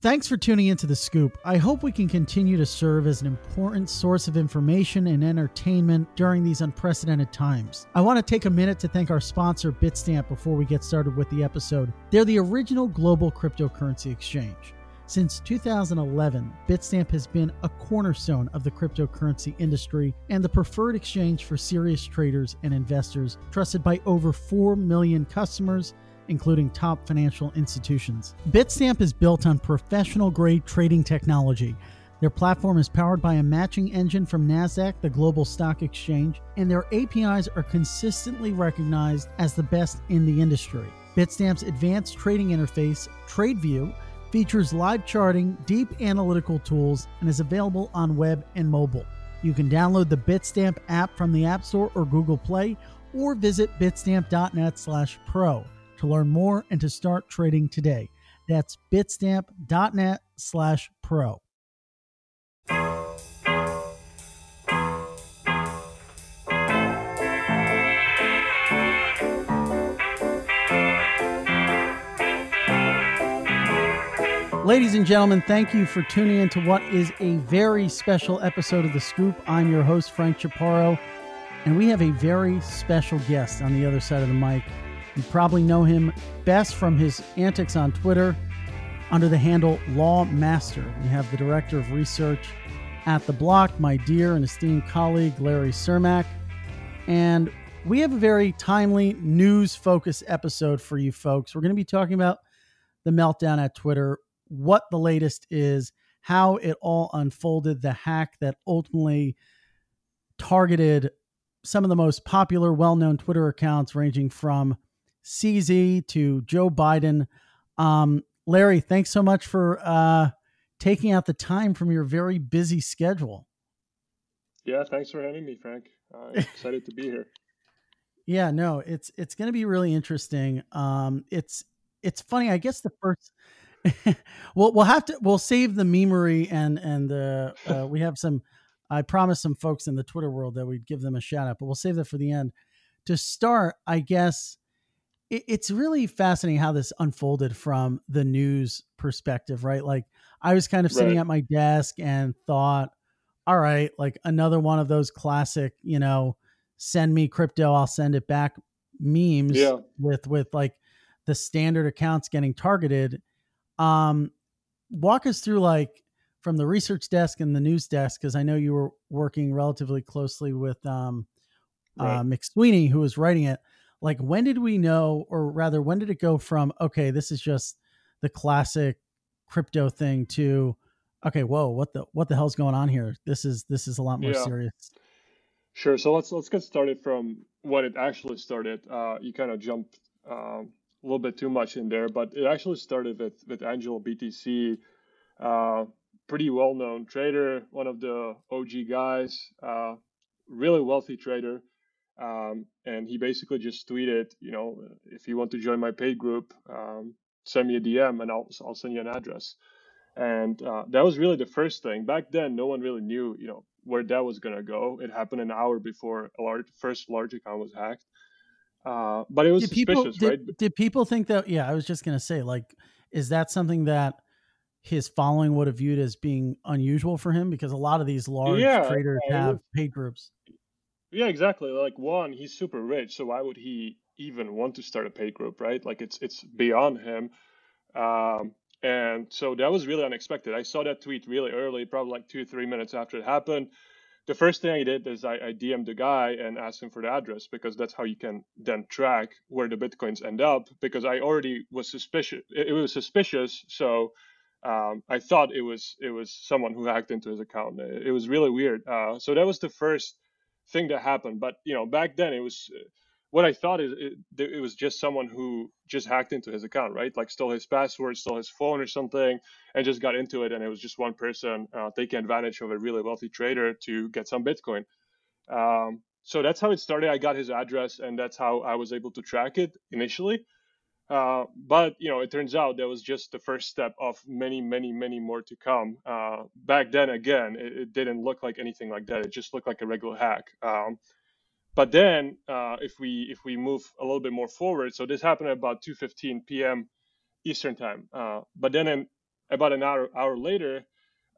Thanks for tuning into The Scoop. I hope we can continue to serve as an important source of information and entertainment during these unprecedented times. I want to take a minute to thank our sponsor, Bitstamp, before we get started with the episode. They're the original global cryptocurrency exchange. Since 2011, Bitstamp has been a cornerstone of the cryptocurrency industry and the preferred exchange for serious traders and investors, trusted by over 4 million customers including top financial institutions. Bitstamp is built on professional grade trading technology. Their platform is powered by a matching engine from NASDAQ, the global stock exchange, and their APIs are consistently recognized as the best in the industry. Bitstamp's advanced trading interface, TradeView, features live charting, deep analytical tools, and is available on web and mobile. You can download the Bitstamp app from the App Store or Google Play, or visit bitstamp.net/pro to learn more and to start trading today. That's bitstamp.net slash pro. Ladies and gentlemen, thank you for tuning in to what is a very special episode of The Scoop. I'm your host, Frank Chaparro, and we have a very special guest on the other side of the mic. You probably know him best from his antics on Twitter under the handle Law Master. We have the director of research at The Block, my dear and esteemed colleague, Larry Cermak. And we have a very timely news focused episode for you folks. We're going to be talking about the meltdown at Twitter, what the latest is, how it all unfolded, the hack that ultimately targeted some of the most popular, well known Twitter accounts, ranging from CZ to Joe Biden. Um, Larry, thanks so much for uh, taking out the time from your very busy schedule. Yeah, thanks for having me, Frank. I'm excited to be here. Yeah, no, it's it's going to be really interesting. Um, it's it's funny. I guess the first. well, we'll have to we'll save the memery and and the uh, we have some. I promised some folks in the Twitter world that we'd give them a shout out, but we'll save that for the end. To start, I guess it's really fascinating how this unfolded from the news perspective, right? Like I was kind of sitting right. at my desk and thought, all right, like another one of those classic, you know, send me crypto, I'll send it back memes yeah. with with like the standard accounts getting targeted. Um walk us through like from the research desk and the news desk because I know you were working relatively closely with um right. uh, McSweeney who was writing it like when did we know or rather when did it go from okay this is just the classic crypto thing to okay whoa what the what the hell's going on here this is this is a lot more yeah. serious sure so let's let's get started from when it actually started uh, you kind of jumped um, a little bit too much in there but it actually started with with angelo btc uh, pretty well known trader one of the og guys uh, really wealthy trader um, and he basically just tweeted, you know, if you want to join my paid group, um, send me a DM and I'll, I'll send you an address. And uh, that was really the first thing. Back then, no one really knew, you know, where that was going to go. It happened an hour before a large, first large account was hacked. Uh, but it was did suspicious, people, did, right? Did people think that? Yeah, I was just going to say, like, is that something that his following would have viewed as being unusual for him? Because a lot of these large yeah, traders have was, paid groups. Yeah, exactly. Like one, he's super rich, so why would he even want to start a paid group, right? Like it's it's beyond him. Um, and so that was really unexpected. I saw that tweet really early, probably like two, three minutes after it happened. The first thing I did is I, I DM'd the guy and asked him for the address because that's how you can then track where the bitcoins end up. Because I already was suspicious. It, it was suspicious, so um, I thought it was it was someone who hacked into his account. It, it was really weird. Uh, so that was the first thing that happened. But you know, back then it was what I thought is it, it, was just someone who just hacked into his account, right? Like stole his password, stole his phone or something, and just got into it. And it was just one person uh, taking advantage of a really wealthy trader to get some Bitcoin. Um, so that's how it started. I got his address, and that's how I was able to track it initially. Uh, but you know, it turns out that was just the first step of many, many, many more to come. Uh, back then, again, it, it, didn't look like anything like that. It just looked like a regular hack. Um, but then, uh, if we if we move a little bit more forward, so this happened at about 2:15 p.m. Eastern time. Uh, but then, in, about an hour hour later,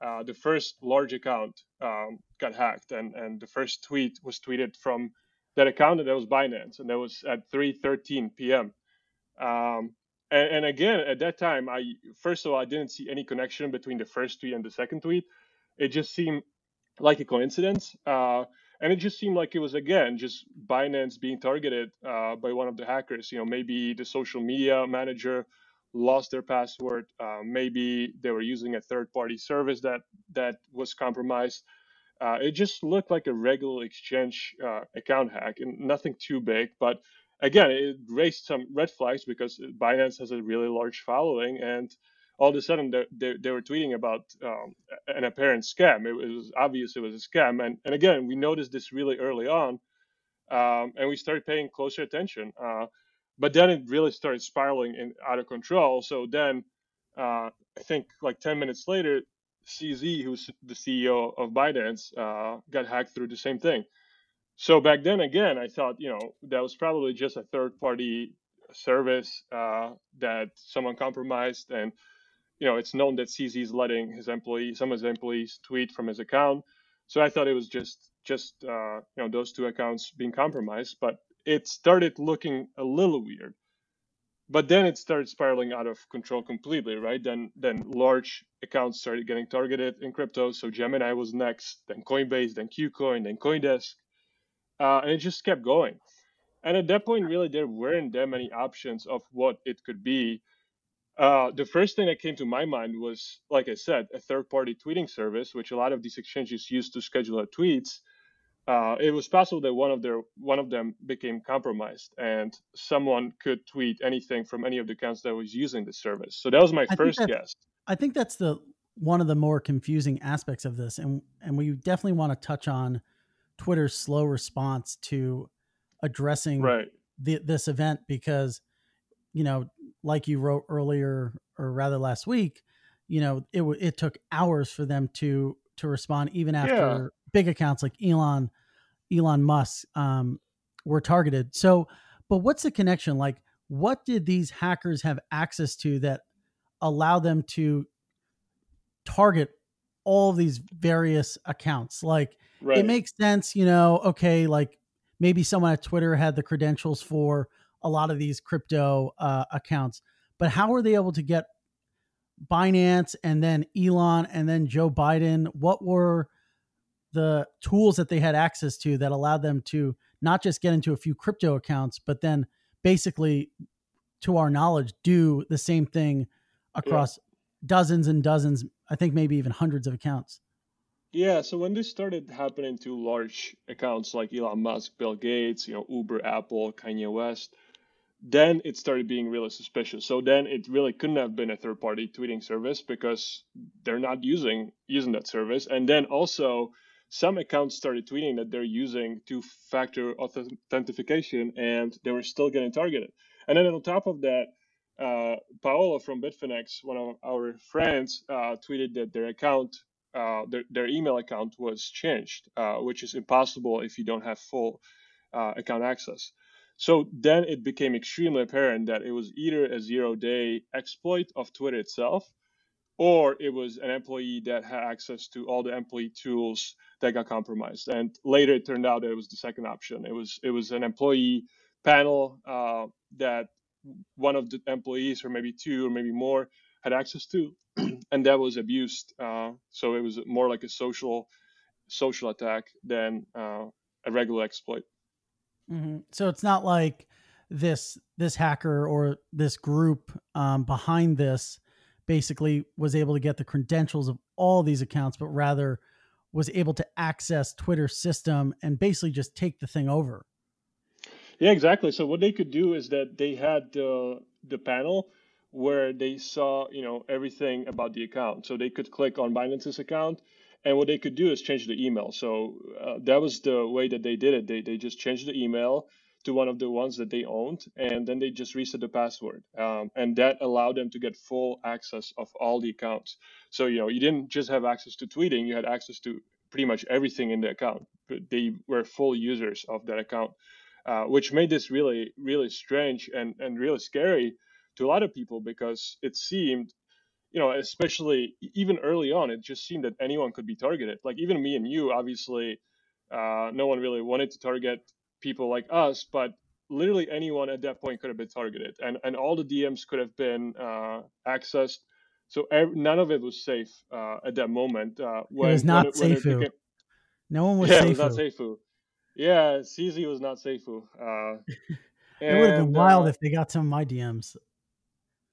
uh, the first large account um, got hacked, and and the first tweet was tweeted from that account, and that was Binance, and that was at 3:13 p.m. Um, and, and, again, at that time, I first of all I didn't see any connection between the first tweet and the second tweet. It just seemed like a coincidence, uh, and it just seemed like it was again just Binance being targeted uh, by one of the hackers. You know, maybe the social media manager lost their password. Uh, maybe they were using a third-party service that that was compromised. Uh, it just looked like a regular exchange uh, account hack, and nothing too big. But again, it raised some red flags because Binance has a really large following, and all of a sudden they, they, they were tweeting about um, an apparent scam. It, was obvious it was a scam, and and again, we noticed this really early on, um, and we started paying closer attention. Uh, but then it really started spiraling in, out of control. So then, uh, I think like 10 minutes later, CZ, who's the CEO of Binance, uh, got hacked through the same thing. So back then, again, I thought, you know, that was probably just a third-party service uh, that someone compromised, and you know, it's known that CZ is letting his employees, some of his employees, tweet from his account. So I thought it was just, just uh, you know, those two accounts being compromised. But it started looking a little weird. But then it started spiraling out of control completely, right? Then then large accounts started getting targeted in crypto. So Gemini was next, then Coinbase, then KuCoin, then CoinDesk, uh, and it just kept going. And at that point, really, there weren't that many options of what it could be. Uh, the first thing that came to my mind was, like I said, a third-party tweeting service, which a lot of these exchanges use to schedule their tweets uh, it was possible that one of their one of them became compromised and someone could tweet anything from any of the accounts that was using the service. So that was my I first guess. I think that's the one of the more confusing aspects of this, and and we definitely want to touch on Twitter's slow response to addressing right. the, this event because you know, like you wrote earlier or rather last week, you know, it it took hours for them to to respond even after yeah. big accounts like Elon Elon Musk um, were targeted. So, but what's the connection? Like, what did these hackers have access to that allow them to target all these various accounts? Like, right. it makes sense, you know. Okay, like maybe someone at Twitter had the credentials for a lot of these crypto uh, accounts, but how were they able to get Binance and then Elon and then Joe Biden? What were the tools that they had access to that allowed them to not just get into a few crypto accounts, but then basically, to our knowledge, do the same thing across yeah. dozens and dozens, I think maybe even hundreds of accounts. Yeah, so when this started happening to large accounts like Elon Musk, Bill Gates, you know, Uber, Apple, Kanye West, then it started being really suspicious. So then it really couldn't have been a third-party tweeting service because they're not using using that service. And then also some accounts started tweeting that they're using two-factor authentication and they were still getting targeted. And then on top of that, uh, Paolo from Bitfinex, one of our friends, uh, tweeted that their account, uh, their, their email account was changed, uh, which is impossible if you don't have full uh, account access. So then it became extremely apparent that it was either a zero day exploit of Twitter itself, or it was an employee that had access to all the employee tools that got compromised. And later it turned out that it was the second option. It was it was an employee panel uh, that one of the employees, or maybe two, or maybe more, had access to, and that was abused. Uh, so it was more like a social social attack than uh, a regular exploit. Mm-hmm. So it's not like this this hacker or this group um, behind this basically was able to get the credentials of all these accounts, but rather was able to access Twitter's system and basically just take the thing over. Yeah, exactly. So what they could do is that they had the the panel where they saw, you know, everything about the account. So they could click on Binance's account, and what they could do is change the email. So uh, that was the way that they did it. They they just changed the email to one of the ones that they owned, and then they just reset the password, um, and that allowed them to get full access of all the accounts. So you know, you didn't just have access to tweeting; you had access to pretty much everything in the account. They were full users of that account, uh, which made this really, really strange and and really scary to a lot of people because it seemed you know, especially even early on, it just seemed that anyone could be targeted. Like even me and you, obviously, uh, no one really wanted to target people like us, but literally anyone at that point could have been targeted, and and all the DMs could have been uh, accessed. So ev- none of it was safe uh, at that moment. Uh, when, it was not when it, when became... No one was yeah, SAFU. it was not SAFU. Yeah, CZ was not SAFU. Uh, it would have been wild uh, if they got some of my DMs.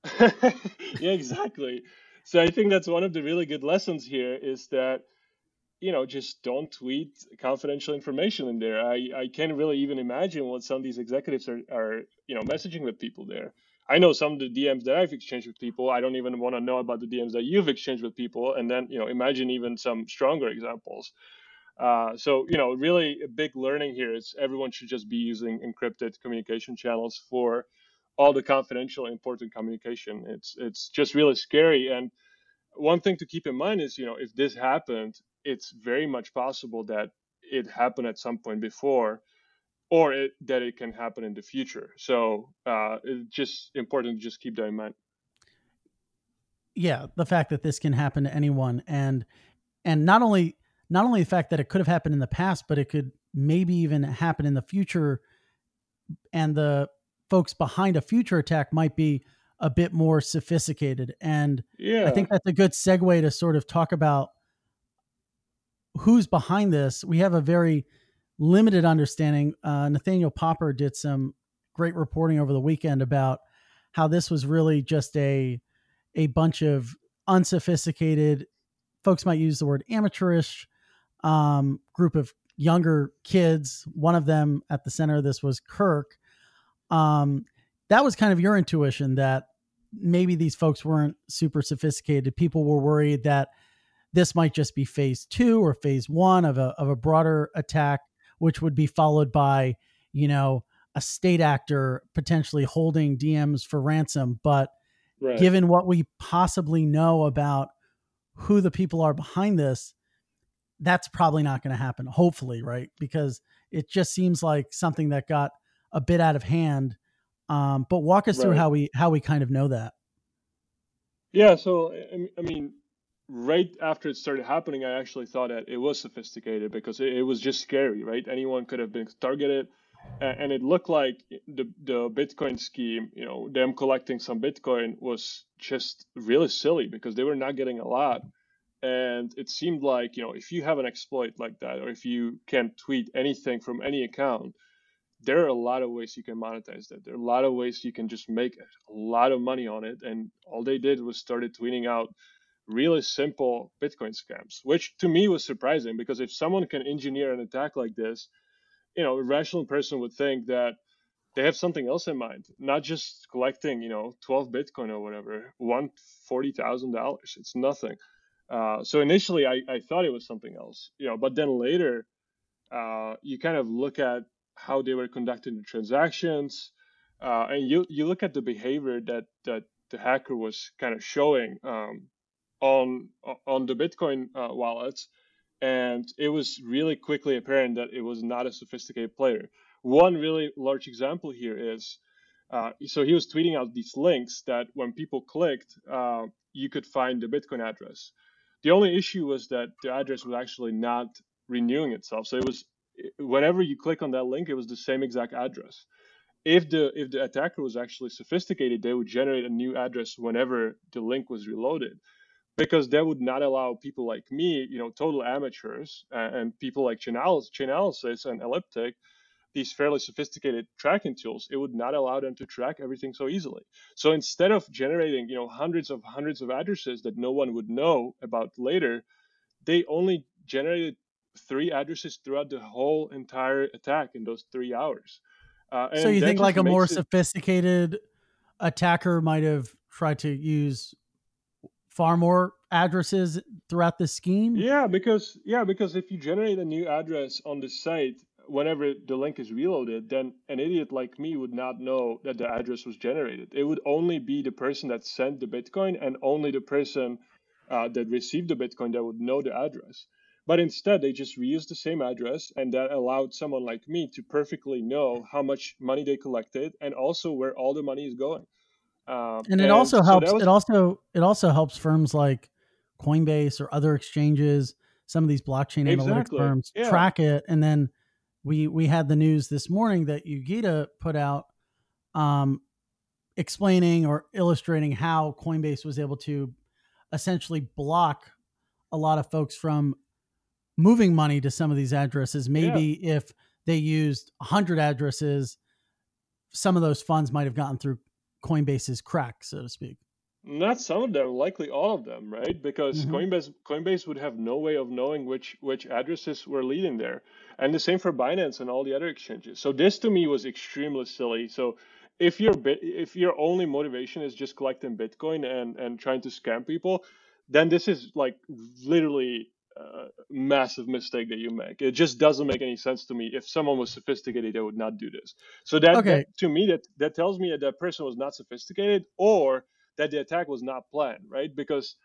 yeah, exactly. So I think that's one of the really good lessons here is that you know just don't tweet confidential information in there. I I can't really even imagine what some of these executives are are you know messaging with people there. I know some of the DMs that I've exchanged with people. I don't even want to know about the DMs that you've exchanged with people, and then you know imagine even some stronger examples. Uh, so you know, really a big learning here is everyone should just be using encrypted communication channels for all the confidential important communication. It's it's just really scary. And one thing to keep in mind is, you know, if this happened, it's very much possible that it happened at some point before, or it, that it can happen in the future. So uh, it's just important to just keep that in mind. Yeah, the fact that this can happen to anyone, and and not only not only the fact that it could have happened in the past, but it could maybe even happen in the future, and the folks behind a future attack might be a bit more sophisticated. And yeah. I think that's a good segue to sort of talk about who's behind this. We have a very limited understanding. Uh, Nathaniel Popper did some great reporting over the weekend about how this was really just a a bunch of unsophisticated folks might use the word amateurish um, group of younger kids. One of them at the center of this was Kirk, um, that was kind of your intuition that maybe these folks weren't super sophisticated. People were worried that this might just be phase two or phase one of a of a broader attack, which would be followed by, you know, a state actor potentially holding DMs for ransom. But right. given what we possibly know about who the people are behind this, that's probably not going to happen. Hopefully, right? Because it just seems like something that got a bit out of hand. Um, but walk us right. through how we how we kind of know that. Yeah, so I mean, right after it started happening, I actually thought that it was sophisticated because it, it was just scary, right? Anyone could have been targeted, and it looked like the the Bitcoin scheme, you know, them collecting some Bitcoin was just really silly because they were not getting a lot, and it seemed like you know if you have an exploit like that or if you can tweet anything from any account there are a lot of ways you can monetize that. There are a lot of ways you can just make a lot of money on it. And all they did was started tweeting out really simple Bitcoin scams, which to me was surprising because if someone can engineer an attack like this, you know, a rational person would think that they have something else in mind, not just collecting, you know, 12 Bitcoin or whatever, one forty thousand dollars. It's nothing. Uh, so initially, I, I thought it was something else, you know, but then later, uh, you kind of look at how they were conducting the transactions, uh, and you you look at the behavior that that the hacker was kind of showing um, on on the Bitcoin uh, wallets, and it was really quickly apparent that it was not a sophisticated player. One really large example here is. Uh, so he was tweeting out these links that when people clicked, uh, you could find the Bitcoin address. The only issue was that the address was actually not renewing itself. So it was whenever you click on that link, it was the same exact address. If the if the attacker was actually sophisticated, they would generate a new address whenever the link was reloaded, because that would not allow people like me, you know, total amateurs, and, people like Chainalysis and Elliptic, these fairly sophisticated tracking tools, it would not allow them to track everything so easily. So instead of generating, you know, hundreds of hundreds of addresses that no one would know about later, they only generated three addresses throughout the whole entire attack in those three hours. Uh, so you think like a more it... sophisticated attacker might have tried to use far more addresses throughout the scheme? Yeah, because yeah, because if you generate a new address on the site whenever the link is reloaded, then an idiot like me would not know that the address was generated. It would only be the person that sent the Bitcoin and only the person uh, that received the Bitcoin that would know the address. But instead, they just reused the same address, and that allowed someone like me to perfectly know how much money they collected and also where all the money is going. Um, and it also helps. So was, it also it also helps firms like Coinbase or other exchanges, some of these blockchain exactly. analytics firms yeah. track it, and then we we had the news this morning that Yogita put out, um, explaining or illustrating how Coinbase was able to essentially block a lot of folks from moving money to some of these addresses. Maybe yeah. if they used 100 addresses, some of those funds might have gotten through Coinbase's crack, so to speak. Not some of them, likely all of them, right? Because mm-hmm. Coinbase Coinbase would have no way of knowing which which addresses were leading there, and the same for Binance and all the other exchanges. So this to me was extremely silly. So if your if your only motivation is just collecting Bitcoin and and trying to scam people, then this is like literally a massive mistake that you make. It just doesn't make any sense to me. If someone was sophisticated, they would not do this. So that, okay. that to me that that tells me that that person was not sophisticated or that the attack was not planned, right? Because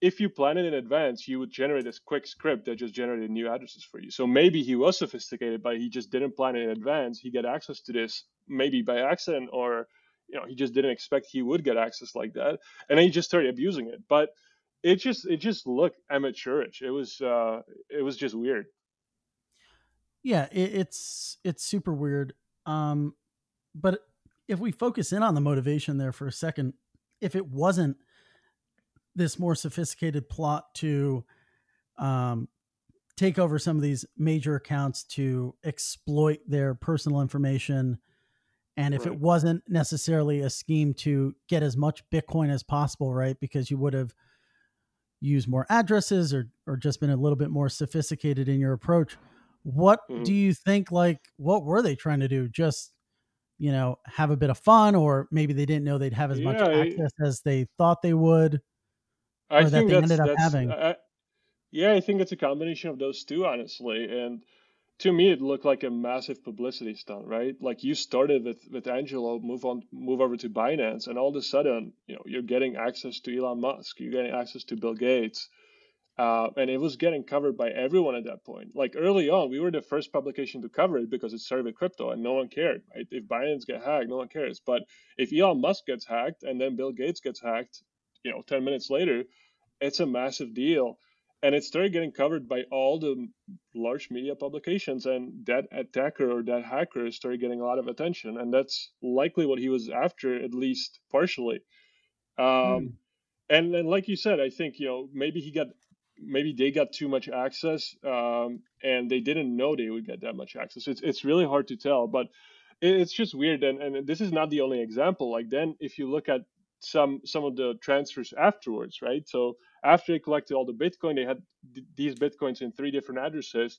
if you plan it in advance, you would generate this quick script that just generated new addresses for you. So maybe he was sophisticated, but he just didn't plan it in advance. He got access to this maybe by accident, or you know, he just didn't expect he would get access like that, and then he just started abusing it. But it just it just looked amateurish. It was uh, it was just weird. Yeah, it, it's it's super weird. Um, but if we focus in on the motivation there for a second, if it wasn't this more sophisticated plot to um, take over some of these major accounts to exploit their personal information. And if right. it wasn't necessarily a scheme to get as much Bitcoin as possible, right? Because you would have used more addresses or, or just been a little bit more sophisticated in your approach. What mm-hmm. do you think, like, what were they trying to do? Just, you know, have a bit of fun, or maybe they didn't know they'd have as yeah, much access as they thought they would? I think that ended up having. I, yeah, I think it's a combination of those two, honestly. And to me, it looked like a massive publicity stunt, right? Like you started with with Angelo, move on, move over to Binance, and all of a sudden, you know, you're getting access to Elon Musk, you're getting access to Bill Gates, uh, and it was getting covered by everyone at that point. Like early on, we were the first publication to cover it because it started with crypto, and no one cared, right? If Binance get hacked, no one cares. But if Elon Musk gets hacked and then Bill Gates gets hacked, you know, 10 minutes later, it's a massive deal. And it started getting covered by all the large media publications, and that attacker or that hacker started getting a lot of attention. And that's likely what he was after, at least partially. Um, mm. and, then like you said, I think, you know, maybe he got maybe they got too much access um, and they didn't know they would get that much access. It's, it's really hard to tell, but it's just weird. And, and this is not the only example. Like then if you look at some some of the transfers afterwards, right? So after they collected all the Bitcoin, they had th- these Bitcoins in three different addresses.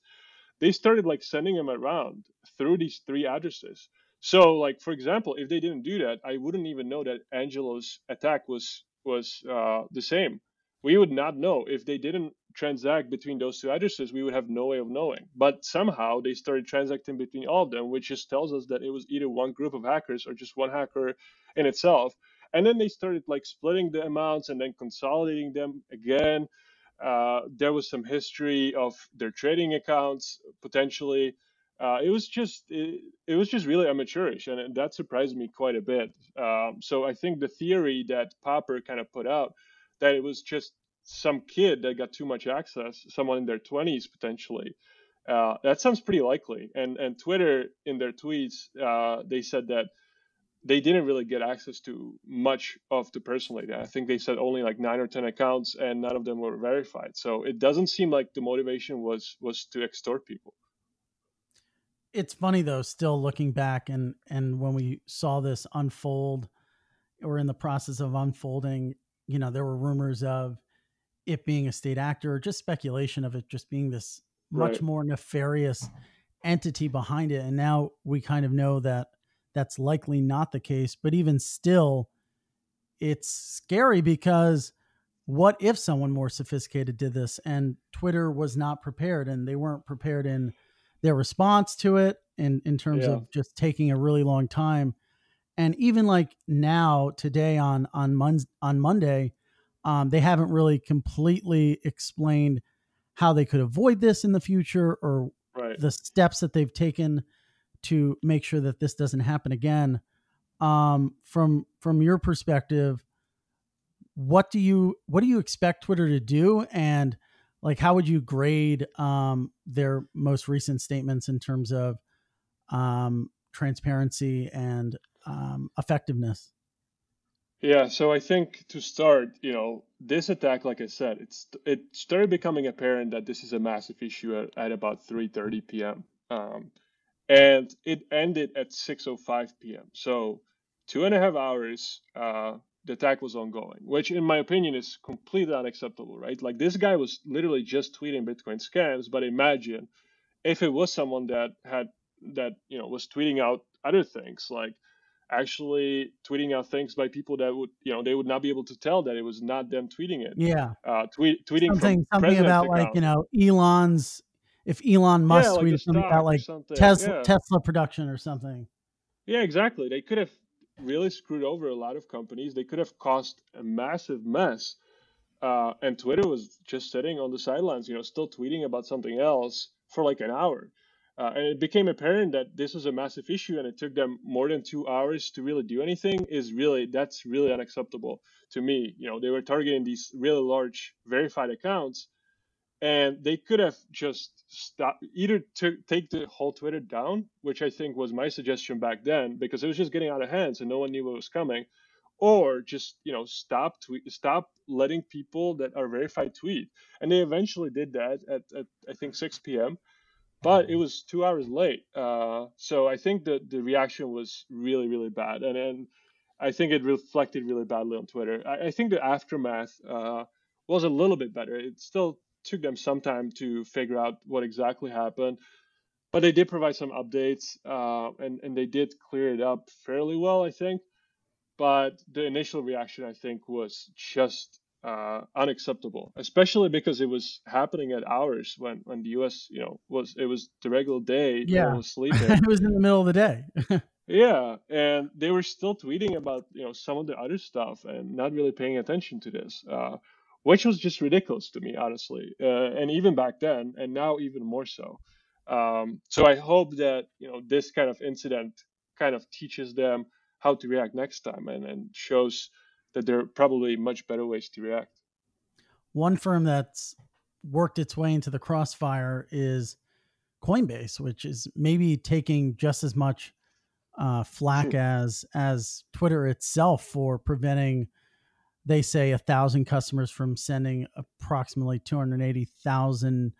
They started like sending them around through these three addresses. So, like for example, if they didn't do that, I wouldn't even know that Angelo's attack was was uh, the same. We would not know if they didn't transact between those two addresses. We would have no way of knowing. But somehow they started transacting between all of them, which just tells us that it was either one group of hackers or just one hacker in itself and then they started like splitting the amounts and then consolidating them again uh, there was some history of their trading accounts potentially uh, it was just it, it, was just really amateurish and, that surprised me quite a bit um, so i think the theory that popper kind of put out that it was just some kid that got too much access someone in their 20s potentially uh, that sounds pretty likely and and twitter in their tweets uh, they said that they didn't really get access to much of the personal data. I think they said only like nine or ten accounts, and none of them were verified. So it doesn't seem like the motivation was was to extort people. It's funny though, still looking back and and when we saw this unfold, or in the process of unfolding, you know, there were rumors of it being a state actor, or just speculation of it just being this much right. more nefarious entity behind it. And now we kind of know that that's likely not the case. But even still, it's scary because what if someone more sophisticated did this and Twitter was not prepared and they weren't prepared in their response to it in, in terms yeah. of just taking a really long time. And even like now, today on on Mon- on Monday, um, they haven't really completely explained how they could avoid this in the future or right. the steps that they've taken to make sure that this doesn't happen again. um, from from your perspective, what do you what do you expect Twitter to do, and like how would you grade um, their most recent statements in terms of um, transparency and um, effectiveness? Yeah, so I think to start, you know, this attack, like I said, it's it started becoming apparent that this is a massive issue at, at about 3:30 p.m. Um, and it ended at 6:05 p.m. So two and a half hours, uh, the attack was ongoing, which in my opinion is completely unacceptable, right? Like this guy was literally just tweeting Bitcoin scams, but imagine if it was someone that had that you know was tweeting out other things like actually tweeting out things by people that would you know they would not be able to tell that it was not them tweeting it yeah uh tweet tweeting something something about account. like you know elon's if elon musk yeah, like tweeted something about like something. tesla yeah. tesla production or something yeah exactly they could have really screwed over a lot of companies they could have caused a massive mess uh, and twitter was just sitting on the sidelines you know still tweeting about something else for like an hour uh, and it became apparent that this was a massive issue and it took them more than two hours to really do anything is really that's really unacceptable to me. You know they were targeting these really large verified accounts and they could have just stopped either to take the whole twitter down which i think was my suggestion back then because it was just getting out of hand and no one knew what was coming or just you know stop tweet stop letting people that are verified tweet. And they eventually did that at, at i think 6 p.m but it was two hours late. Uh, so I think that the reaction was really, really bad, and and I think it reflected really badly on Twitter. I, I think the aftermath uh, was a little bit better. It still took them some time to figure out what exactly happened, but they did provide some updates, uh, and and they did clear it up fairly well, I think. But the initial reaction, I think, was just uh, unacceptable, especially because it was happening at hours when, when the U.S. you know was it was the regular day. Yeah, was sleeping. it was in the middle of the day. yeah, and they were still tweeting about you know some of the other stuff and not really paying attention to this, uh, which was just ridiculous to me, honestly. Uh, and even back then, and now even more so. Um, so I hope that you know this kind of incident kind of teaches them how to react next time and, and shows that there are probably much better ways to react. One firm that's worked its way into the crossfire is Coinbase, which is maybe taking just as much uh, flack as as Twitter itself for preventing, they say, a thousand customers from sending approximately two hundred eighty thousand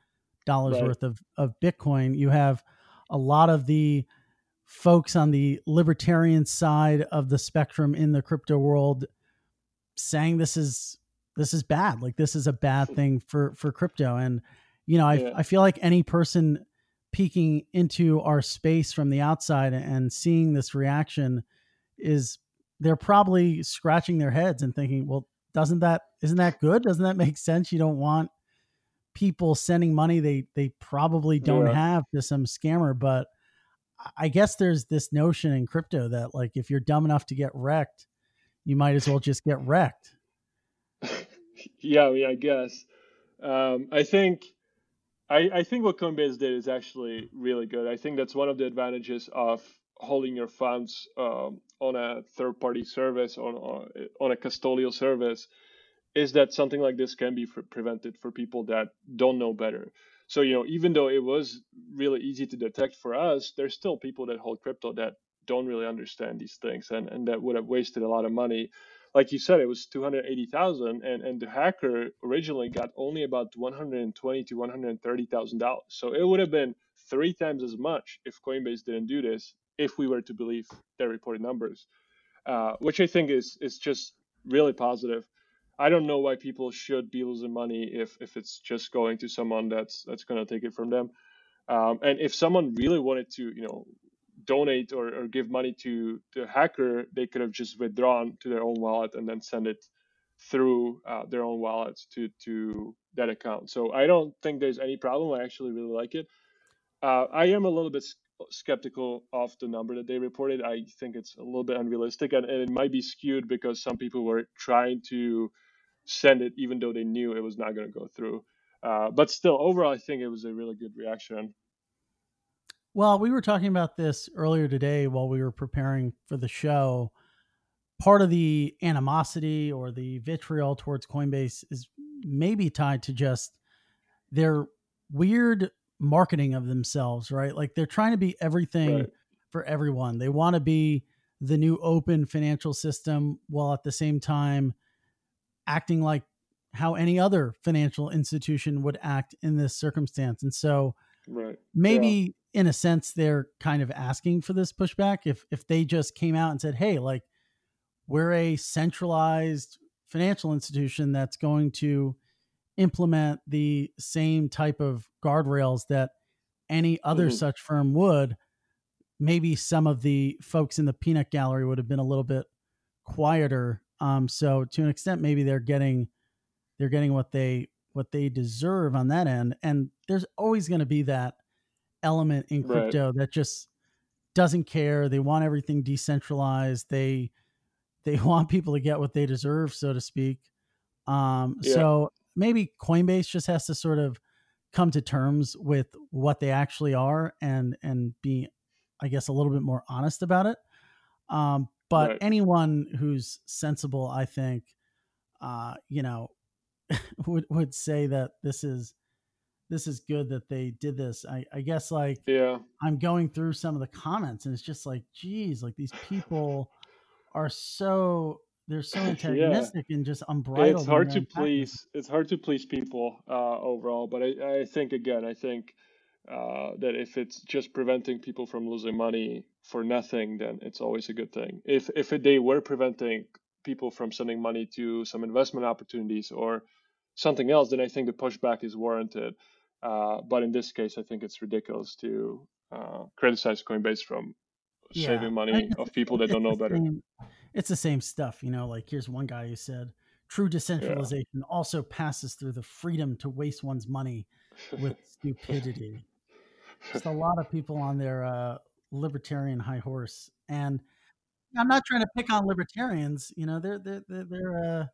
dollars right. worth of of Bitcoin. You have a lot of the folks on the libertarian side of the spectrum in the crypto world saying this is this is bad like this is a bad hmm. thing for for crypto. And you know i, yeah. I feel like any person peeking into our space from the outside and seeing this reaction is they're probably scratching their heads and thinking well doesn't that isn't that good? Doesn't that make sense? You don't want people sending money they they probably don't yeah. have to some scammer. But i guess there's this notion in crypto that like if you're dumb enough to get wrecked you might as well just get wrecked. yeah, I guess. Um, I think I, I think what Coinbase did is actually really good. I think that's one of the advantages of holding your funds um, on a third-party service on on a custodial service is that something like this can be prevented for people that don't know better. So you know, even though it was really easy to detect for us, there's still people that hold crypto that don't really understand these things and, and that would have wasted a lot of money. Like you said, it was 280,000 and, and the hacker originally got only about 120 to 130,000 dollars. So it would have been three times as much if Coinbase didn't do this, if we were to believe their reported numbers, uh, which I think is is just really positive. I don't know why people should be losing money if if it's just going to someone that's that's going to take it from them. Um, and if someone really wanted to, you know, donate or, or give money to the hacker, they could have just withdrawn to their own wallet and then send it through uh, their own wallets to to that account. So I don't think there's any problem. I actually really like it. Uh, I am a little bit skeptical of the number that they reported. I think it's a little bit unrealistic, and, and it might be skewed because some people were trying to send it even though they knew it was not going to go through. Uh, but still, overall, I think it was a really good reaction. Well, we were talking about this earlier today while we were preparing for the show. Part of the animosity or the vitriol towards Coinbase is maybe tied to just their weird marketing of themselves, right? Like they're trying to be everything right. for everyone. They want to be the new open financial system while at the same time acting like how any other financial institution would act in this circumstance. And so right. maybe. In a sense they're kind of asking for this pushback if if they just came out and said, "Hey, like we're a centralized financial institution that's going to implement the same type of guardrails that any other mm-hmm. such firm would, maybe some of the folks in the peanut gallery would have been a little bit quieter. Um, so to an extent, maybe they're getting they're getting what they what they deserve on that end. And there's always going to be that element in crypto right. that just doesn't care. They want everything decentralized. They they want people to get what they deserve, so to speak. Um, yeah. So maybe Coinbase just has to sort of come to terms with what they actually are and and be, I guess, a little bit more honest about it. Um, but right. anyone who's sensible, I think, uh, you know, would would say that this is this is good that they did this. I, I guess like yeah, I'm going through some of the comments and it's just like, geez, like these people are so they're so antagonistic yeah. and just unbridled. It's hard to please. It's hard to please people uh, overall. But I, I think again, I think uh, that if it's just preventing people from losing money for nothing, then it's always a good thing. If if they were preventing people from sending money to some investment opportunities or something else, then I think the pushback is warranted. Uh, but in this case, I think it's ridiculous to uh, criticize Coinbase from yeah. saving money of people that don't know better. Same, it's the same stuff, you know. Like here's one guy who said, "True decentralization yeah. also passes through the freedom to waste one's money with stupidity." Just a lot of people on their uh, libertarian high horse, and I'm not trying to pick on libertarians. You know, they're they're they're they're, uh,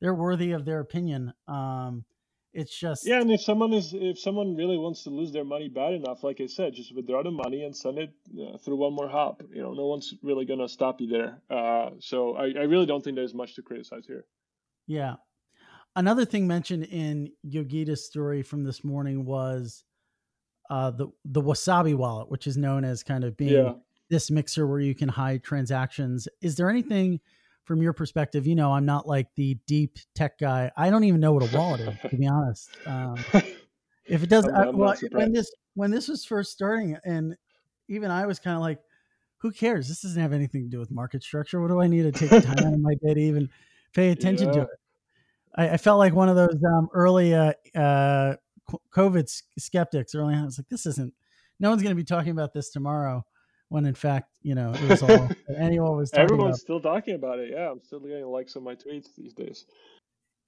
they're worthy of their opinion. Um, it's just yeah, and if someone is if someone really wants to lose their money bad enough, like I said, just withdraw the money and send it uh, through one more hop. You know, no one's really gonna stop you there. Uh, so I, I really don't think there's much to criticize here. Yeah. Another thing mentioned in Yogita's story from this morning was uh, the the Wasabi wallet, which is known as kind of being yeah this mixer where you can hide transactions. Is there anything from your perspective? You know, I'm not like the deep tech guy. I don't even know what a wallet is, to be honest. Um, if it doesn't, uh, well, when this when this was first starting, and even I was kind of like, who cares? This doesn't have anything to do with market structure. What do I need to take time out of my day to even pay attention yeah. to it? I, I, felt like one of those um, early uh, uh, COVID skeptics early on. I was like, this isn't. No one's going to be talking about this tomorrow when in fact, you know, it was all anyone was Everyone's about. still talking about it. Yeah, I'm still getting likes on my tweets these days.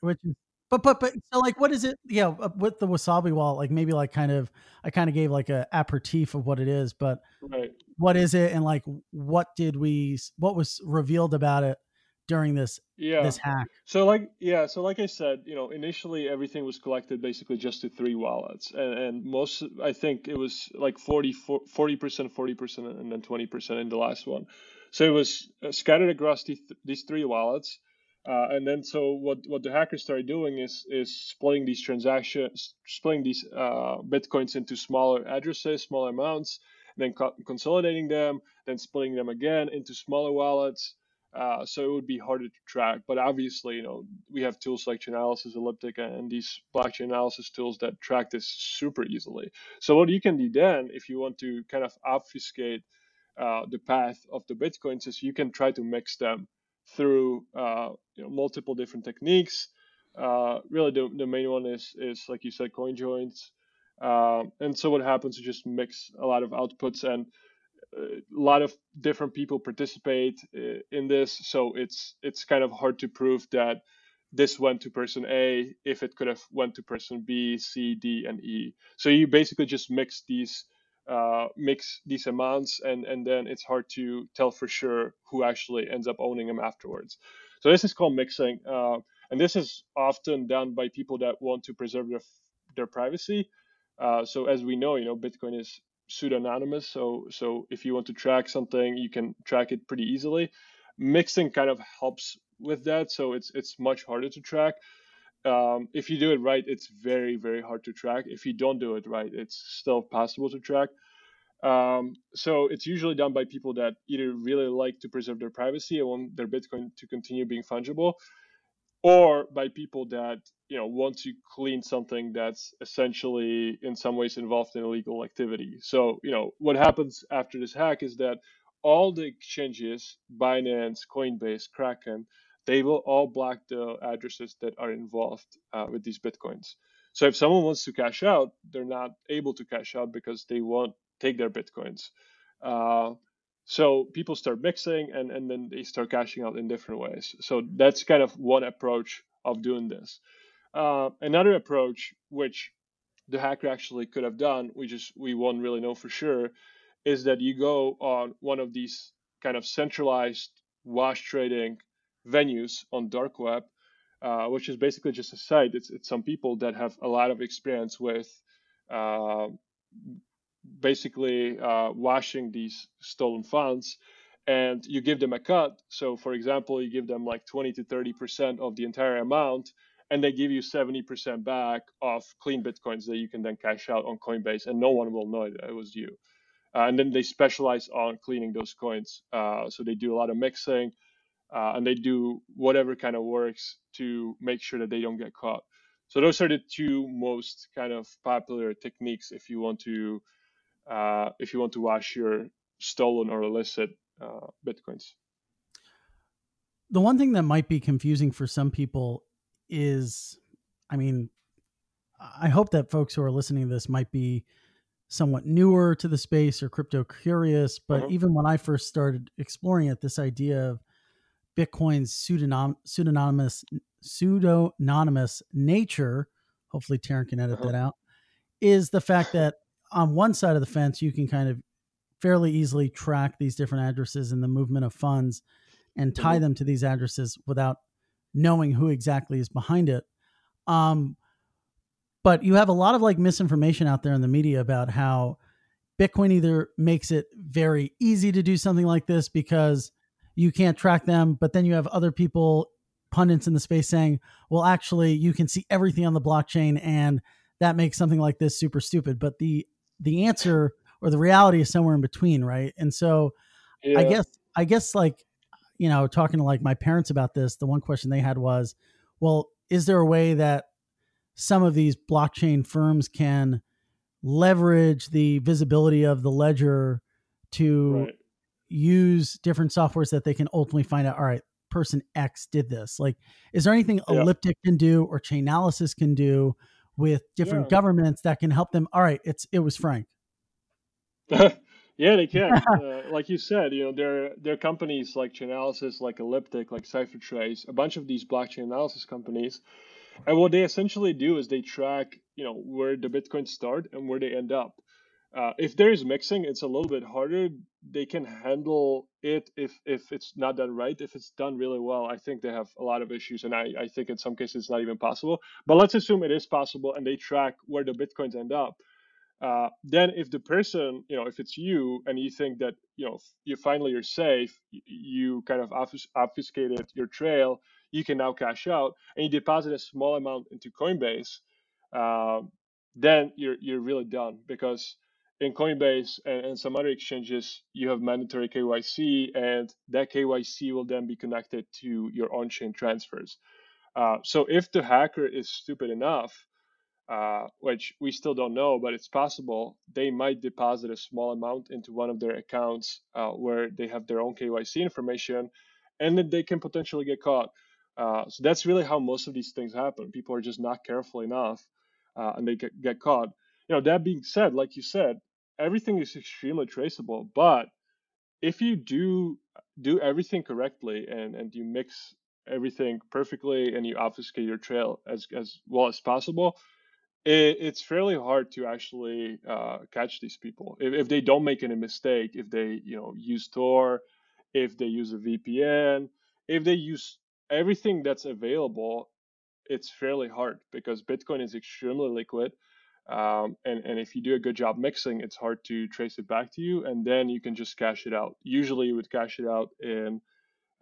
Which is, but but but so like, what is it? Yeah, uh, with the wasabi wall, like maybe like kind of, I kind of gave like a aperitif of what it is, but right. what is it, and like, what did we, what was revealed about it during this yeah. this hack. So like yeah so like i said you know initially everything was collected basically just to three wallets and, and most i think it was like 40 40% 40% and then 20% in the last one. So it was uh, scattered across these, these three wallets uh, and then so what what the hackers started doing is is splitting these transactions splitting these uh, bitcoins into smaller addresses smaller amounts then co- consolidating them then splitting them again into smaller wallets uh, so it would be harder to track. But obviously, you know, we have tools like Chainalysis, Elliptic, and these blockchain analysis tools that track this super easily. So what you can do then, if you want to kind of obfuscate uh, the path of the bitcoins, is you can try to mix them through uh, you know, multiple different techniques. Uh, really, the, the main one is is like you said, coin joins. Uh, and so what happens is just mix a lot of outputs and a lot of different people participate uh, in this, so it's it's kind of hard to prove that this went to person A if it could have went to person B, C, D, and E. So you basically just mix these uh, mix these amounts, and and then it's hard to tell for sure who actually ends up owning them afterwards. So this is called mixing, uh, and this is often done by people that want to preserve their their privacy. Uh, so as we know, you know, Bitcoin is pseudonymous. So so if you want to track something, you can track it pretty easily. Mixing kind of helps with that, so it's it's much harder to track. Um, if you do it right, it's very very hard to track. If you don't do it right, it's still possible to track. Um, so it's usually done by people that either really like to preserve their privacy and want their Bitcoin to continue being fungible, or by people that you know want to clean something that's essentially in some ways involved in illegal activity. So you know what happens after this hack is that all the exchanges, Binance, Coinbase, Kraken, they will all block the addresses that are involved uh, with these bitcoins. So if someone wants to cash out, they're not able to cash out because they won't take their bitcoins. Uh, so people start mixing and, and then they start cashing out in different ways. So that's kind of one approach of doing this. Uh, another approach, which the hacker actually could have done, we just we won't really know for sure, is that you go on one of these kind of centralized wash trading venues on dark web, uh, which is basically just a site. It's it's some people that have a lot of experience with uh, basically uh, washing these stolen funds and you give them a cut. So for example you give them like 20 to 30 percent of the entire amount and they give you 70 percent back of clean bitcoins that you can then cash out on coinbase and no one will know it, it was you. Uh, and then they specialize on cleaning those coins. Uh, so they do a lot of mixing uh, and they do whatever kind of works to make sure that they don't get caught. So those are the two most kind of popular techniques if you want to uh, if you want to wash your stolen or illicit uh, bitcoins. The one thing that might be confusing for some people is, I mean, I hope that folks who are listening to this might be somewhat newer to the space or crypto curious. But uh-huh. even when I first started exploring it, this idea of Bitcoin's pseudonym, pseudonymous pseudonymous nature, hopefully Taryn can edit uh-huh. that out, is the fact that on one side of the fence, you can kind of fairly easily track these different addresses and the movement of funds and tie mm-hmm. them to these addresses without knowing who exactly is behind it. Um, but you have a lot of like misinformation out there in the media about how Bitcoin either makes it very easy to do something like this because you can't track them, but then you have other people, pundits in the space saying, well, actually, you can see everything on the blockchain and that makes something like this super stupid. But the the answer or the reality is somewhere in between, right? And so yeah. I guess I guess like you know, talking to like my parents about this, the one question they had was, well, is there a way that some of these blockchain firms can leverage the visibility of the ledger to right. use different softwares that they can ultimately find out, all right, person X did this. Like, is there anything yeah. Elliptic can do or Chainalysis can do with different yeah. governments that can help them. All right, it's it was Frank. yeah, they can. uh, like you said, you know, there there are companies like Chainalysis, like Elliptic, like CipherTrace, a bunch of these blockchain analysis companies. And what they essentially do is they track, you know, where the Bitcoins start and where they end up. Uh, if there is mixing, it's a little bit harder. They can handle it if if it's not done right. If it's done really well, I think they have a lot of issues, and I, I think in some cases it's not even possible. But let's assume it is possible, and they track where the bitcoins end up. Uh, then if the person, you know, if it's you and you think that you know you finally you're safe, you kind of obfuscated your trail, you can now cash out and you deposit a small amount into Coinbase. Uh, then you're you're really done because in Coinbase and, and, some other exchanges, you have mandatory KYC, and that KYC will then be connected to your on chain transfers. Uh, so if the hacker is stupid enough, uh, which we still don't know, but it's possible, they might deposit a small amount into one of their accounts uh, where they have their own KYC information, and then they can potentially get caught. Uh, so that's really how most of these things happen. People are just not careful enough, uh, and they get, get caught you know that being said like you said everything is extremely traceable. But if you do do everything correctly and and you mix everything perfectly and you obfuscate your trail as as well as possible, it, it's fairly hard to actually uh, catch these people if, if they don't make any mistake. If they you know use Tor, if they use a VPN, if they use everything that's available, it's fairly hard because Bitcoin is extremely liquid Um, and, and if you do a good job mixing, it's hard to trace it back to you, and then you can just cash it out. Usually, you would cash it out in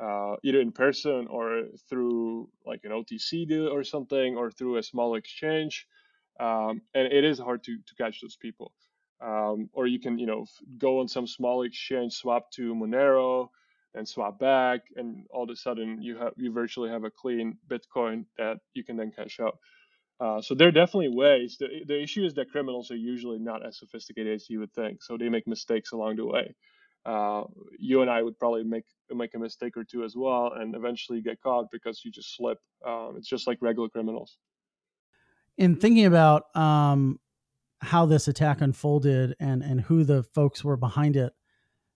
uh, either in person or through like an OTC deal or something, or through a small exchange. Um, and it is hard to, to catch those people. Um, or you can, you know, go on some small exchange, swap to Monero, and swap back, and all of a sudden you have you virtually have a clean Bitcoin that you can then cash out. Uh, so there are definitely ways. The, the issue is that criminals are usually not as sophisticated as you would think, so they make mistakes along the way. Uh, you and I would probably make make a mistake or two as well, and eventually get caught because you just slip. Um, it's just like regular criminals. In thinking about um, how this attack unfolded and and who the folks were behind it,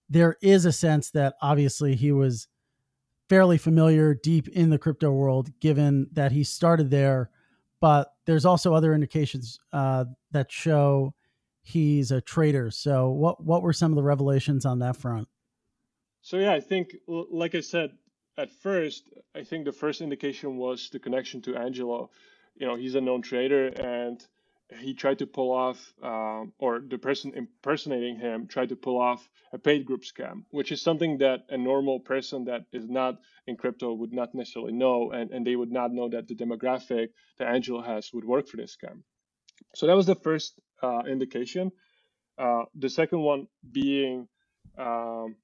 there is a sense that obviously he was fairly familiar deep in the crypto world, given that he started there. But there's also other indications uh, that show he's a trader. So, what what were some of the revelations on that front? So yeah, I think, like I said at first, I think the first indication was the connection to Angelo. You know, he's a known trader, and he tried to pull off, um, or the person impersonating him tried to pull off a paid group scam, which is something that a normal person that is not in crypto would not necessarily know, and, and they would not know that the demographic that Angelo has would work for this scam. So that was the first uh, indication. Uh, the second one being um,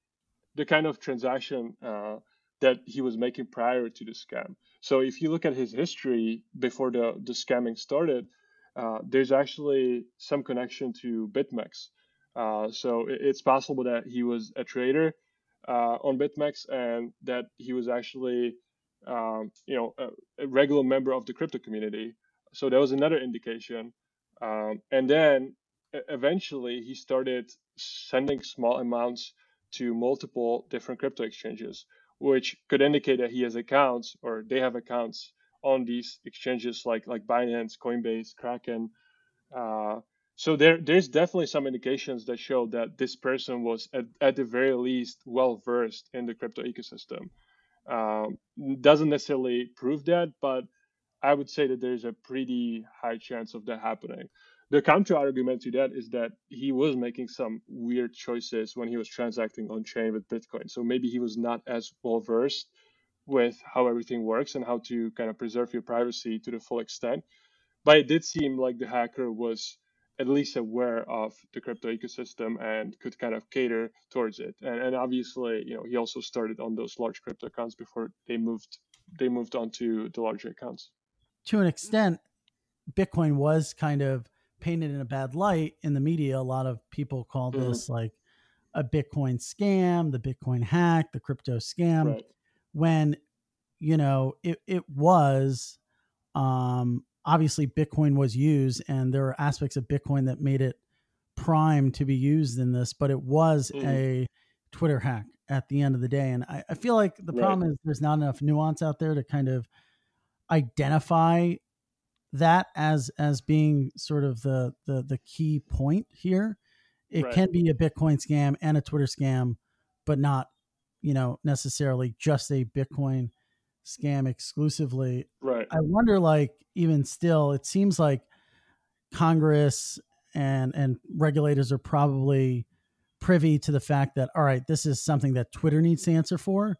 the kind of transaction uh, that he was making prior to the scam. So if you look at his history before the, the scamming started, uh, there's actually some connection to BitMEX. Uh, so it's possible that he was a trader uh, on BitMEX and that he was actually, um, you know, a, a, regular member of the crypto community. So that was another indication. Um, and then eventually he started sending small amounts to multiple different crypto exchanges, which could indicate that he has accounts or they have accounts on these exchanges like like Binance, Coinbase, Kraken. Uh, so there there's definitely some indications that show that this person was at, at the very least well versed in the crypto ecosystem. Um, doesn't necessarily prove that, but I would say that there's a pretty high chance of that happening. The counter argument to that is that he was making some weird choices when he was transacting on chain with Bitcoin. So maybe he was not as well versed with how everything works and how to kind of preserve your privacy to the full extent. But it did seem like the hacker was at least aware of the crypto ecosystem and could kind of cater towards it. And, and obviously, you know, he also started on those large crypto accounts before they moved they moved on to the larger accounts. To an extent, Bitcoin was kind of painted in a bad light in the media. A lot of people call mm-hmm. this like a Bitcoin scam, the Bitcoin hack, the crypto scam. Right when you know it, it was um, obviously bitcoin was used and there are aspects of bitcoin that made it prime to be used in this but it was mm. a twitter hack at the end of the day and i, I feel like the right. problem is there's not enough nuance out there to kind of identify that as as being sort of the the, the key point here it right. can be a bitcoin scam and a twitter scam but not you know, necessarily just a Bitcoin scam exclusively. Right. I wonder, like, even still, it seems like Congress and and regulators are probably privy to the fact that all right, this is something that Twitter needs to answer for.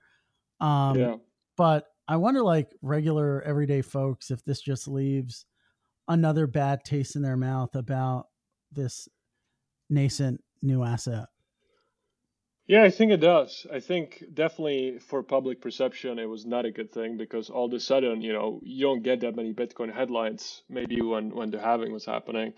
Um, yeah. But I wonder, like, regular everyday folks, if this just leaves another bad taste in their mouth about this nascent new asset. Yeah, I think it does. I think definitely for public perception, it was not a good thing because all of a sudden, you know, you don't get that many Bitcoin headlines. Maybe when when the halving was happening,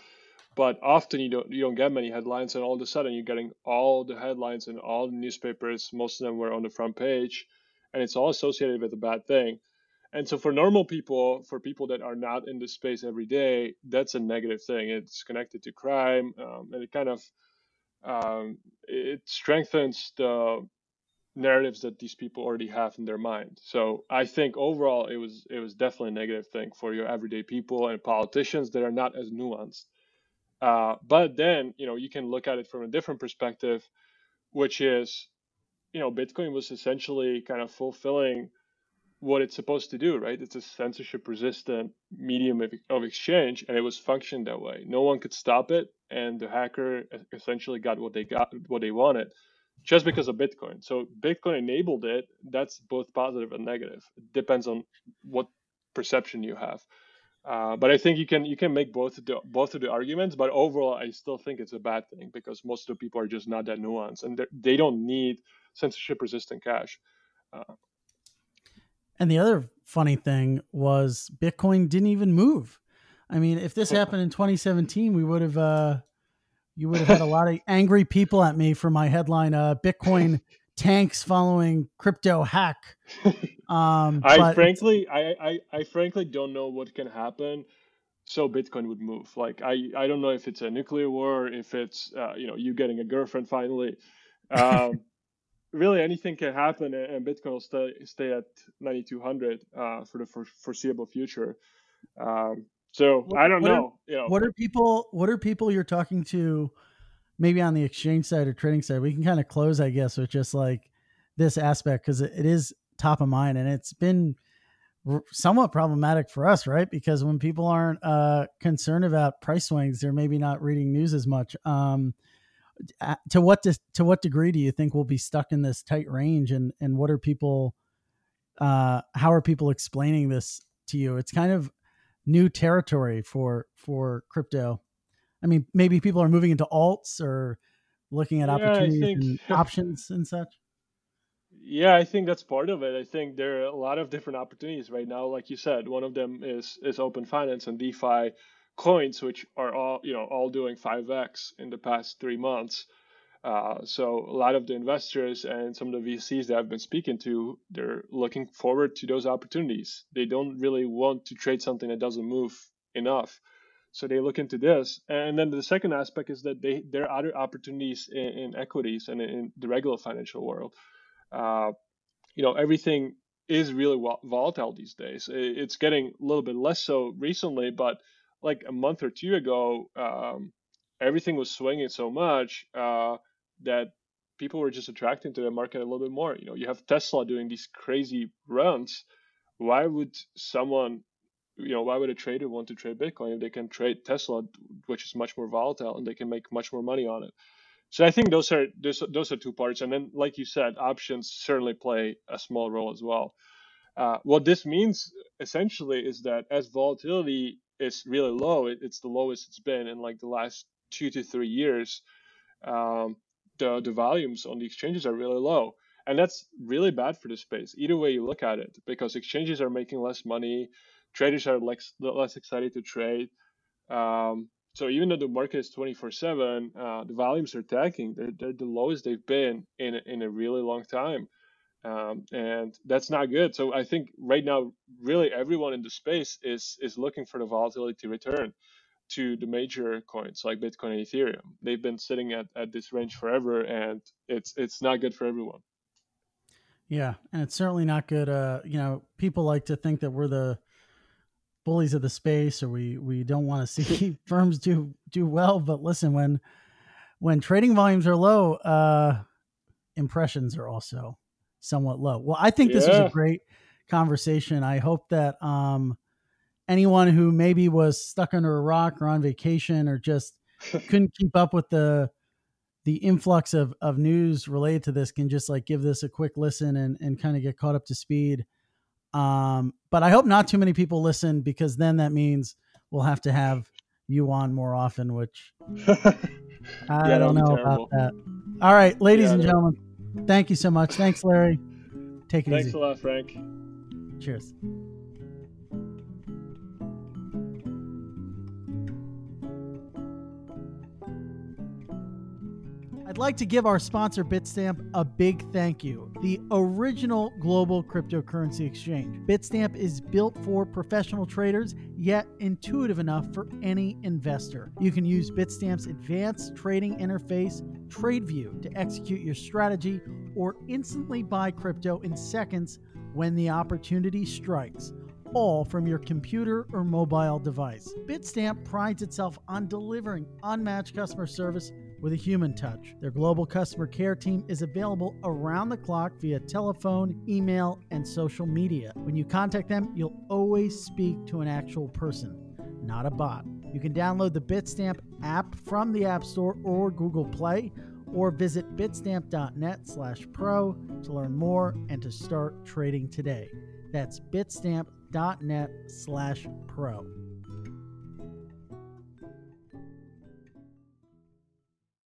but often you don't you don't get many headlines, and all of a sudden you're getting all the headlines in all the newspapers. Most of them were on the front page, and it's all associated with a bad thing. And so for normal people, for people that are not in the space every day, that's a negative thing. It's connected to crime, um, and it kind of um, it strengthens the narratives that these people already have in their mind. So I think overall it was it was definitely a negative thing for your everyday people and politicians that are not as nuanced. Uh, but then you know you can look at it from a different perspective, which is you know Bitcoin was essentially kind of fulfilling what it's supposed to do, right? It's a censorship resistant medium of, of, exchange, and it was functioning that way. No one could stop it, and the hacker essentially got what they got, what they wanted, just because of Bitcoin. So Bitcoin enabled it. That's both positive and negative. It depends on what perception you have. Uh, but I think you can you can make both of the both of the arguments. But overall, I still think it's a bad thing because most of the people are just not that nuanced, and they don't need censorship resistant cash. Uh, and the other funny thing was Bitcoin didn't even move. I mean, if this happened in 2017, we would have uh, you would have had a lot of angry people at me for my headline uh, Bitcoin tanks following crypto hack. Um, I frankly I, I, I frankly don't know what can happen so Bitcoin would move. Like I I don't know if it's a nuclear war, if it's uh, you know you getting a girlfriend finally. Um, really anything can happen and bitcoin will stay stay at 9200 uh, for the foreseeable future. Um, so what, i don't what know are, you know. what are people what are people you're talking to maybe on the exchange side or trading side? We can kind of close i guess with just like this aspect because it, it is top of mind and it's been somewhat problematic for us right? Because when people aren't uh, concerned about price swings they're maybe not reading news as much. Um, to what to, to what degree do you think we'll be stuck in this tight range? And and what are people uh how are people explaining this to you? It's kind of new territory for for crypto. I mean maybe people are moving into alts or looking at yeah, opportunities think, and options and such. Yeah i think that's part of it. I think there are a lot of different opportunities right now. Like you said one of them is is open finance and defi coins, which are all you know all doing 5x in the past three months. Uh, so a lot of the investors and some of the VCs that I've been speaking to, they're looking forward to those opportunities. They don't really want to trade something that doesn't move enough. So they look into this. And then the second aspect is that they there are other opportunities in, in equities and in the regular financial world. Uh, you know, everything is really volatile these days. It's getting a little bit less so recently, but like a month or two ago, um, everything was swinging so much uh, that people were just attracting to the market a little bit more. You know, you have Tesla doing these crazy runs. Why would someone, you know, why would a trader want to trade Bitcoin if they can trade Tesla, which is much more volatile and they can make much more money on it? So I think those are those, those are two parts. And then, like you said, options certainly play a small role as well. Uh, what this means essentially is that as volatility is really low. It, it's the lowest it's been in like the last two to three years. Um, the the volumes on the exchanges are really low, and that's really bad for the space. Either way you look at it, because exchanges are making less money, traders are less less excited to trade. Um, so even though the market is 24/7, uh, the volumes are tanking. They're, they're the lowest they've been in in a really long time um, and that's not good. So I think right now, really everyone in the space is is looking for the volatility to return to the major coins like Bitcoin and Ethereum. They've been sitting at, at this range forever, and it's it's not good for everyone. Yeah, and it's certainly not good. Uh, you know, people like to think that we're the bullies of the space, or we we don't want to see firms do do well. But listen, when when trading volumes are low, uh, impressions are also somewhat low. Well, I think this yeah. was a great conversation. I hope that um, anyone who maybe was stuck under a rock or on vacation or just couldn't keep up with the the influx of, of news related to this can just like give this a quick listen and, and kind of get caught up to speed. Um, but I hope not too many people listen because then that means we'll have to have you on more often, which I yeah, don't know about that. All right, ladies yeah, and gentlemen, Thank you so much. Thanks, Larry. Take it Thanks easy. Thanks a lot, Frank. Cheers. I'd like to give our sponsor Bitstamp a big thank you. The original global cryptocurrency exchange. Bitstamp is built for professional traders, yet intuitive enough for any investor. You can use Bitstamp's advanced trading interface, TradeView, to execute your strategy or instantly buy crypto in seconds when the opportunity strikes all from your computer or mobile device. Bitstamp prides itself on delivering unmatched customer service with a human touch. Their global customer care team is available around the clock via telephone, email, and social media. When you contact them, you'll always speak to an actual person, not a bot. You can download the Bitstamp app from the App Store or Google Play or visit bitstamp.net slash pro to learn more and to start trading today. That's bitstamp.net slash pro.